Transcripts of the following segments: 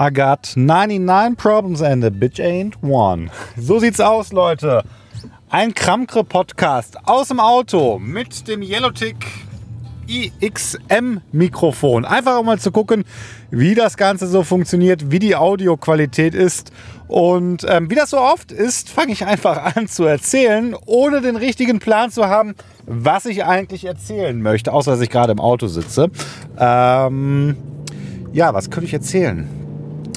I got 99 problems and a bitch ain't one. So sieht's aus, Leute. Ein Kramkre-Podcast aus dem Auto mit dem Yellowtick IXM-Mikrofon. Einfach um mal zu gucken, wie das Ganze so funktioniert, wie die Audioqualität ist. Und ähm, wie das so oft ist, fange ich einfach an zu erzählen, ohne den richtigen Plan zu haben, was ich eigentlich erzählen möchte, außer dass ich gerade im Auto sitze. Ähm, ja, was könnte ich erzählen?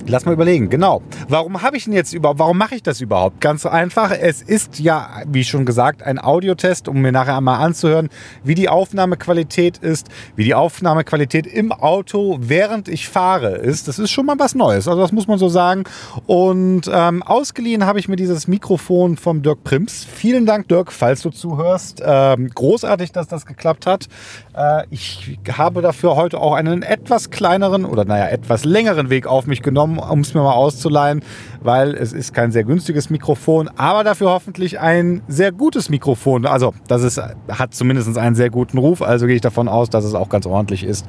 Lass mal überlegen, genau. Warum habe ich denn jetzt überhaupt, warum mache ich das überhaupt? Ganz einfach, es ist ja, wie schon gesagt, ein Audiotest, um mir nachher einmal anzuhören, wie die Aufnahmequalität ist, wie die Aufnahmequalität im Auto, während ich fahre, ist. Das ist schon mal was Neues, also das muss man so sagen. Und ähm, ausgeliehen habe ich mir dieses Mikrofon vom Dirk Prims. Vielen Dank, Dirk, falls du zuhörst. Ähm, großartig, dass das geklappt hat. Äh, ich habe dafür heute auch einen etwas kleineren oder naja, etwas längeren Weg auf mich genommen um es mir mal auszuleihen, weil es ist kein sehr günstiges Mikrofon, aber dafür hoffentlich ein sehr gutes Mikrofon. Also das ist, hat zumindest einen sehr guten Ruf, also gehe ich davon aus, dass es auch ganz ordentlich ist.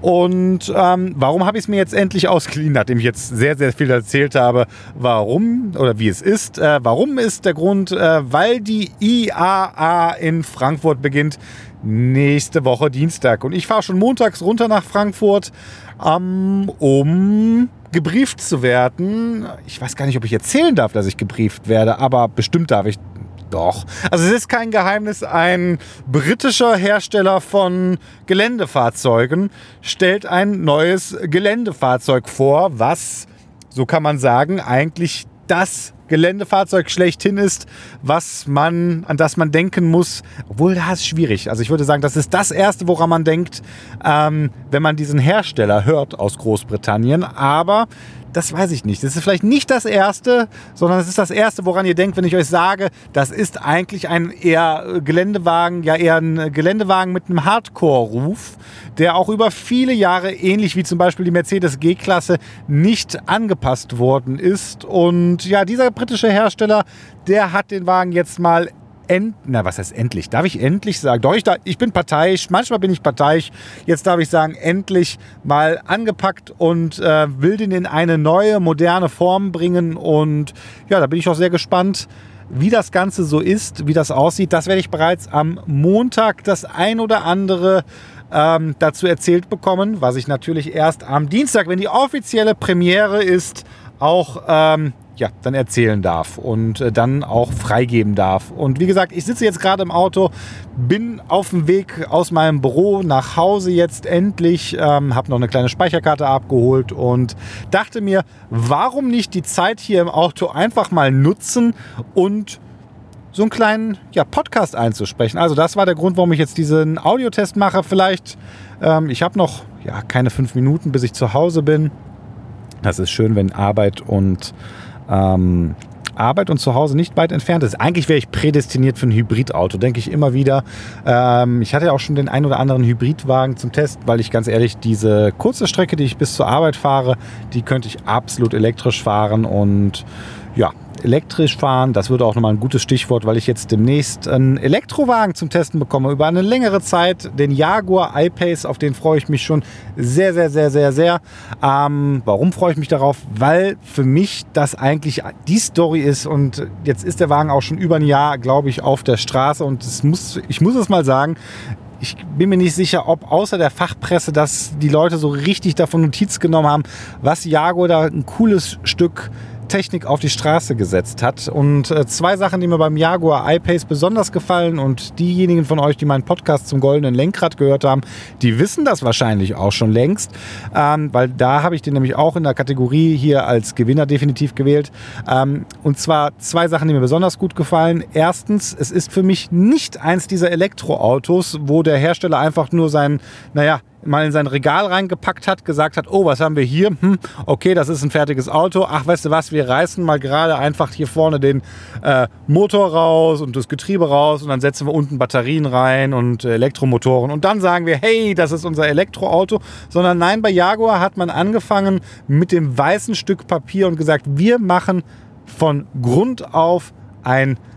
Und ähm, warum habe ich es mir jetzt endlich ausgeliehen, nachdem ich jetzt sehr, sehr viel erzählt habe, warum oder wie es ist. Äh, warum ist der Grund, äh, weil die IAA in Frankfurt beginnt nächste Woche Dienstag. Und ich fahre schon montags runter nach Frankfurt, ähm, um gebrieft zu werden. Ich weiß gar nicht, ob ich erzählen darf, dass ich gebrieft werde, aber bestimmt darf ich doch. Also es ist kein Geheimnis, ein britischer Hersteller von Geländefahrzeugen stellt ein neues Geländefahrzeug vor, was, so kann man sagen, eigentlich das Geländefahrzeug schlechthin ist, was man, an das man denken muss. Obwohl, das ist schwierig. Also ich würde sagen, das ist das Erste, woran man denkt, ähm, wenn man diesen Hersteller hört aus Großbritannien. Aber das weiß ich nicht. Das ist vielleicht nicht das Erste, sondern es ist das Erste, woran ihr denkt, wenn ich euch sage, das ist eigentlich ein eher Geländewagen, ja eher ein Geländewagen mit einem Hardcore-Ruf, der auch über viele Jahre, ähnlich wie zum Beispiel die Mercedes G-Klasse, nicht angepasst worden ist. Und ja, dieser britische Hersteller, der hat den Wagen jetzt mal end, na was heißt endlich? Darf ich endlich sagen? Doch, ich, da, ich bin parteiisch, manchmal bin ich parteiisch. Jetzt darf ich sagen, endlich mal angepackt und äh, will den in eine neue, moderne Form bringen. Und ja, da bin ich auch sehr gespannt, wie das Ganze so ist, wie das aussieht. Das werde ich bereits am Montag das ein oder andere ähm, dazu erzählt bekommen, was ich natürlich erst am Dienstag, wenn die offizielle Premiere ist, auch ähm, ja, dann erzählen darf und äh, dann auch freigeben darf. Und wie gesagt, ich sitze jetzt gerade im Auto, bin auf dem Weg aus meinem Büro nach Hause jetzt endlich, ähm, habe noch eine kleine Speicherkarte abgeholt und dachte mir, warum nicht die Zeit hier im Auto einfach mal nutzen und so einen kleinen ja, Podcast einzusprechen. Also das war der Grund, warum ich jetzt diesen Audiotest mache. Vielleicht, ähm, ich habe noch ja, keine fünf Minuten, bis ich zu Hause bin. Das ist schön, wenn Arbeit und ähm, Arbeit und zu nicht weit entfernt ist. Eigentlich wäre ich prädestiniert für ein Hybridauto, denke ich immer wieder. Ähm, ich hatte ja auch schon den ein oder anderen Hybridwagen zum Test, weil ich ganz ehrlich, diese kurze Strecke, die ich bis zur Arbeit fahre, die könnte ich absolut elektrisch fahren und ja, elektrisch fahren. Das würde auch nochmal ein gutes Stichwort, weil ich jetzt demnächst einen Elektrowagen zum Testen bekomme über eine längere Zeit. Den Jaguar I-Pace, auf den freue ich mich schon sehr, sehr, sehr, sehr, sehr. Ähm, warum freue ich mich darauf? Weil für mich das eigentlich die Story ist und jetzt ist der Wagen auch schon über ein Jahr, glaube ich, auf der Straße und es muss, ich muss es mal sagen, ich bin mir nicht sicher, ob außer der Fachpresse, dass die Leute so richtig davon Notiz genommen haben, was Jaguar da ein cooles Stück Technik auf die Straße gesetzt hat. Und äh, zwei Sachen, die mir beim Jaguar I-Pace besonders gefallen und diejenigen von euch, die meinen Podcast zum goldenen Lenkrad gehört haben, die wissen das wahrscheinlich auch schon längst, ähm, weil da habe ich den nämlich auch in der Kategorie hier als Gewinner definitiv gewählt. Ähm, und zwar zwei Sachen, die mir besonders gut gefallen. Erstens, es ist für mich nicht eins dieser Elektroautos, wo der Hersteller einfach nur sein, naja, mal in sein Regal reingepackt hat, gesagt hat, oh, was haben wir hier? Hm, okay, das ist ein fertiges Auto. Ach, weißt du was, wir reißen mal gerade einfach hier vorne den äh, Motor raus und das Getriebe raus und dann setzen wir unten Batterien rein und Elektromotoren und dann sagen wir, hey, das ist unser Elektroauto. Sondern nein, bei Jaguar hat man angefangen mit dem weißen Stück Papier und gesagt, wir machen von Grund auf ein Elektroauto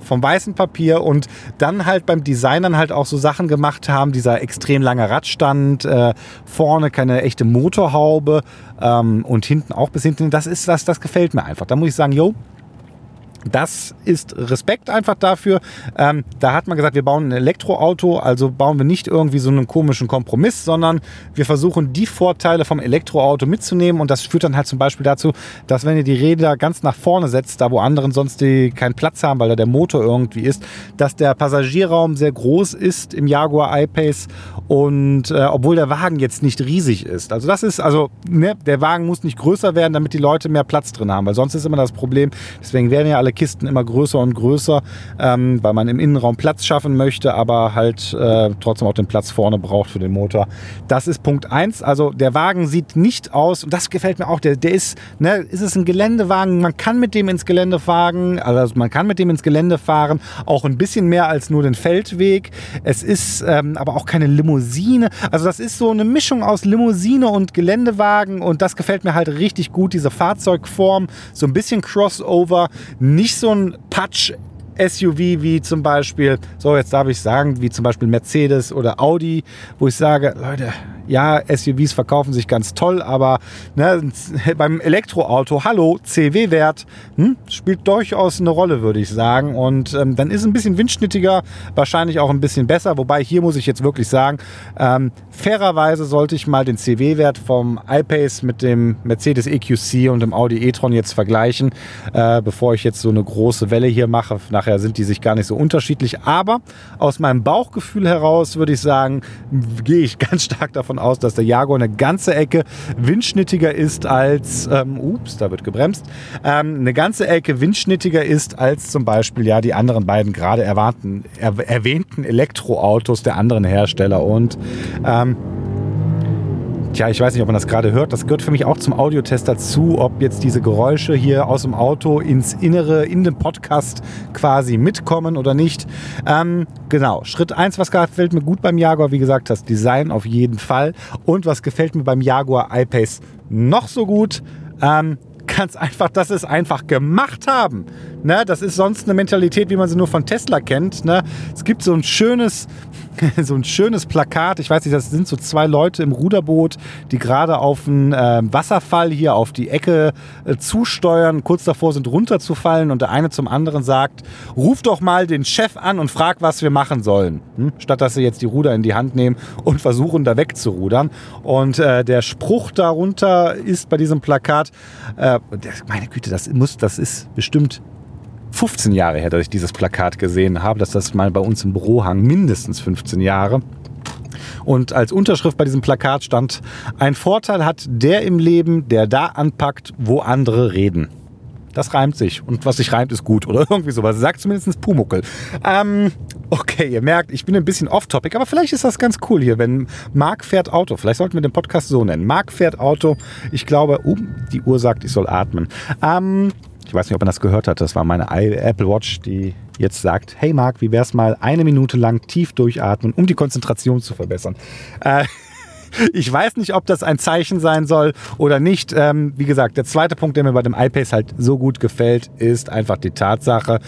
vom weißen Papier und dann halt beim Designern halt auch so Sachen gemacht haben, dieser extrem lange Radstand, äh, vorne keine echte Motorhaube ähm, und hinten auch bis hinten. Das ist das, das gefällt mir einfach. Da muss ich sagen, yo, das ist Respekt einfach dafür. Ähm, da hat man gesagt, wir bauen ein Elektroauto, also bauen wir nicht irgendwie so einen komischen Kompromiss, sondern wir versuchen die Vorteile vom Elektroauto mitzunehmen und das führt dann halt zum Beispiel dazu, dass wenn ihr die Räder ganz nach vorne setzt, da wo anderen sonst die keinen Platz haben, weil da der Motor irgendwie ist, dass der Passagierraum sehr groß ist im Jaguar I-Pace und äh, obwohl der Wagen jetzt nicht riesig ist. Also das ist, also ne, der Wagen muss nicht größer werden, damit die Leute mehr Platz drin haben, weil sonst ist immer das Problem, deswegen werden ja alle Kisten immer größer und größer, ähm, weil man im Innenraum Platz schaffen möchte, aber halt äh, trotzdem auch den Platz vorne braucht für den Motor. Das ist Punkt 1. Also der Wagen sieht nicht aus, und das gefällt mir auch, der, der ist, ne, ist es ein Geländewagen, man kann mit dem ins Gelände fahren, also man kann mit dem ins Gelände fahren, auch ein bisschen mehr als nur den Feldweg. Es ist ähm, aber auch keine Limousine. Also das ist so eine Mischung aus Limousine und Geländewagen und das gefällt mir halt richtig gut, diese Fahrzeugform, so ein bisschen Crossover, nicht so ein Patch SUV wie zum Beispiel, so jetzt darf ich sagen, wie zum Beispiel Mercedes oder Audi, wo ich sage, Leute, ja, SUVs verkaufen sich ganz toll, aber ne, beim Elektroauto, hallo, CW-Wert, hm, spielt durchaus eine Rolle, würde ich sagen. Und ähm, dann ist ein bisschen windschnittiger, wahrscheinlich auch ein bisschen besser. Wobei hier muss ich jetzt wirklich sagen, ähm, fairerweise sollte ich mal den CW-Wert vom iPace mit dem Mercedes EQC und dem Audi e-tron jetzt vergleichen, äh, bevor ich jetzt so eine große Welle hier mache. Nachher sind die sich gar nicht so unterschiedlich. Aber aus meinem Bauchgefühl heraus würde ich sagen, gehe ich ganz stark davon davon aus, dass der Jaguar eine ganze Ecke windschnittiger ist als, ähm, ups, da wird gebremst, ähm, eine ganze Ecke windschnittiger ist als zum Beispiel ja die anderen beiden gerade erwarten, er, erwähnten Elektroautos der anderen Hersteller. Und ähm, Tja, ich weiß nicht, ob man das gerade hört. Das gehört für mich auch zum Audiotest dazu, ob jetzt diese Geräusche hier aus dem Auto ins Innere, in den Podcast quasi mitkommen oder nicht. Ähm, genau, Schritt 1, was gefällt mir gut beim Jaguar, wie gesagt, das Design auf jeden Fall. Und was gefällt mir beim Jaguar I-Pace noch so gut? Ähm, ganz einfach, dass sie es einfach gemacht haben. Ne, das ist sonst eine Mentalität, wie man sie nur von Tesla kennt. Ne? Es gibt so ein schönes, so ein schönes Plakat. Ich weiß nicht, das sind so zwei Leute im Ruderboot, die gerade auf einen äh, Wasserfall hier auf die Ecke äh, zusteuern, kurz davor sind runterzufallen und der eine zum anderen sagt, ruf doch mal den Chef an und frag, was wir machen sollen. Hm? Statt dass sie jetzt die Ruder in die Hand nehmen und versuchen, da wegzurudern. Und äh, der Spruch darunter ist bei diesem Plakat, äh, meine Güte, das muss, das ist bestimmt 15 Jahre her, dass ich dieses Plakat gesehen habe, dass das mal bei uns im Büro hang, mindestens 15 Jahre. Und als Unterschrift bei diesem Plakat stand, ein Vorteil hat der im Leben, der da anpackt, wo andere reden. Das reimt sich. Und was sich reimt, ist gut. Oder irgendwie sowas. Sagt zumindest Pumuckel. Ähm, okay, ihr merkt, ich bin ein bisschen off-topic, aber vielleicht ist das ganz cool hier, wenn Marc fährt Auto. Vielleicht sollten wir den Podcast so nennen. Marc fährt Auto. Ich glaube, uh, die Uhr sagt, ich soll atmen. Ähm, ich weiß nicht, ob man das gehört hat. Das war meine Apple Watch, die jetzt sagt, hey Marc, wie wär's mal eine Minute lang tief durchatmen, um die Konzentration zu verbessern. Äh, ich weiß nicht, ob das ein Zeichen sein soll oder nicht. Ähm, wie gesagt, der zweite Punkt, der mir bei dem iPace halt so gut gefällt, ist einfach die Tatsache,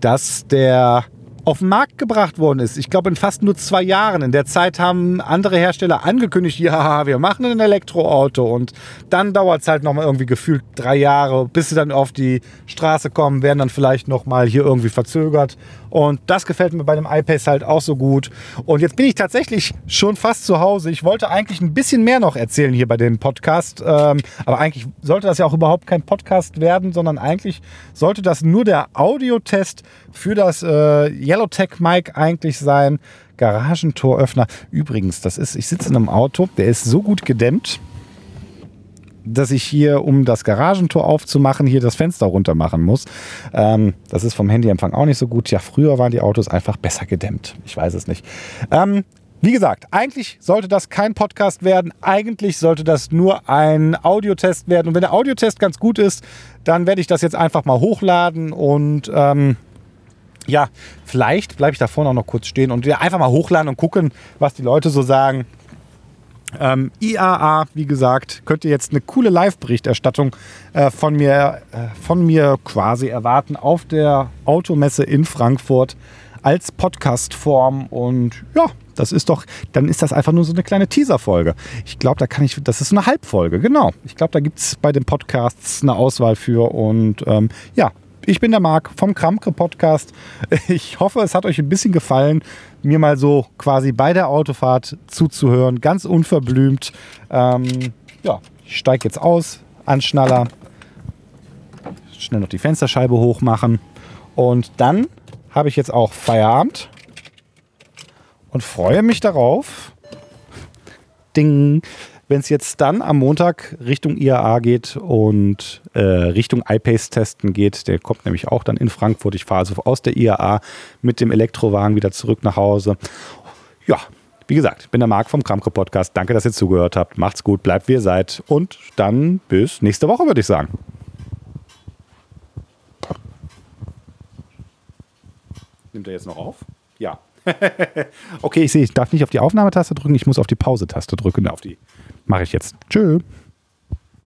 dass der auf den Markt gebracht worden ist. Ich glaube, in fast nur zwei Jahren. In der Zeit haben andere Hersteller angekündigt, ja, wir machen ein Elektroauto. Und dann dauert es halt nochmal irgendwie gefühlt drei Jahre, bis sie dann auf die Straße kommen, werden dann vielleicht nochmal hier irgendwie verzögert. Und das gefällt mir bei dem iPace halt auch so gut. Und jetzt bin ich tatsächlich schon fast zu Hause. Ich wollte eigentlich ein bisschen mehr noch erzählen hier bei dem Podcast. Ähm, aber eigentlich sollte das ja auch überhaupt kein Podcast werden, sondern eigentlich sollte das nur der Audiotest für das äh, Yellowtech Mic eigentlich sein. Garagentoröffner. Übrigens, das ist, ich sitze in einem Auto, der ist so gut gedämmt, dass ich hier, um das Garagentor aufzumachen, hier das Fenster runter machen muss. Ähm, das ist vom Handyempfang auch nicht so gut. Ja, früher waren die Autos einfach besser gedämmt. Ich weiß es nicht. Ähm, wie gesagt, eigentlich sollte das kein Podcast werden. Eigentlich sollte das nur ein Audiotest werden. Und wenn der Audiotest ganz gut ist, dann werde ich das jetzt einfach mal hochladen und ähm, ja, vielleicht bleibe ich da vorne auch noch kurz stehen und einfach mal hochladen und gucken, was die Leute so sagen. Ähm, IAA, wie gesagt, könnt ihr jetzt eine coole Live-Berichterstattung äh, von, mir, äh, von mir quasi erwarten auf der Automesse in Frankfurt als Podcast-Form. Und ja, das ist doch, dann ist das einfach nur so eine kleine Teaser-Folge. Ich glaube, da kann ich, das ist eine Halbfolge, genau. Ich glaube, da gibt es bei den Podcasts eine Auswahl für. Und ähm, ja, ich bin der Marc vom Kramke Podcast. Ich hoffe, es hat euch ein bisschen gefallen, mir mal so quasi bei der Autofahrt zuzuhören, ganz unverblümt. Ähm, ja, ich steige jetzt aus, Anschnaller, schnell noch die Fensterscheibe hochmachen und dann habe ich jetzt auch Feierabend und freue mich darauf. Ding wenn es jetzt dann am Montag Richtung IAA geht und äh, Richtung iPace testen geht, der kommt nämlich auch dann in Frankfurt. Ich fahre also aus der IAA mit dem Elektrowagen wieder zurück nach Hause. Ja, wie gesagt, ich bin der Marc vom Kramko Podcast. Danke, dass ihr zugehört habt. Macht's gut, bleibt wie ihr seid und dann bis nächste Woche, würde ich sagen. Nimmt er jetzt noch auf? Ja. okay, ich sehe, ich darf nicht auf die Aufnahmetaste drücken, ich muss auf die Pause-Taste drücken, auf die Mache ich jetzt. Tschö.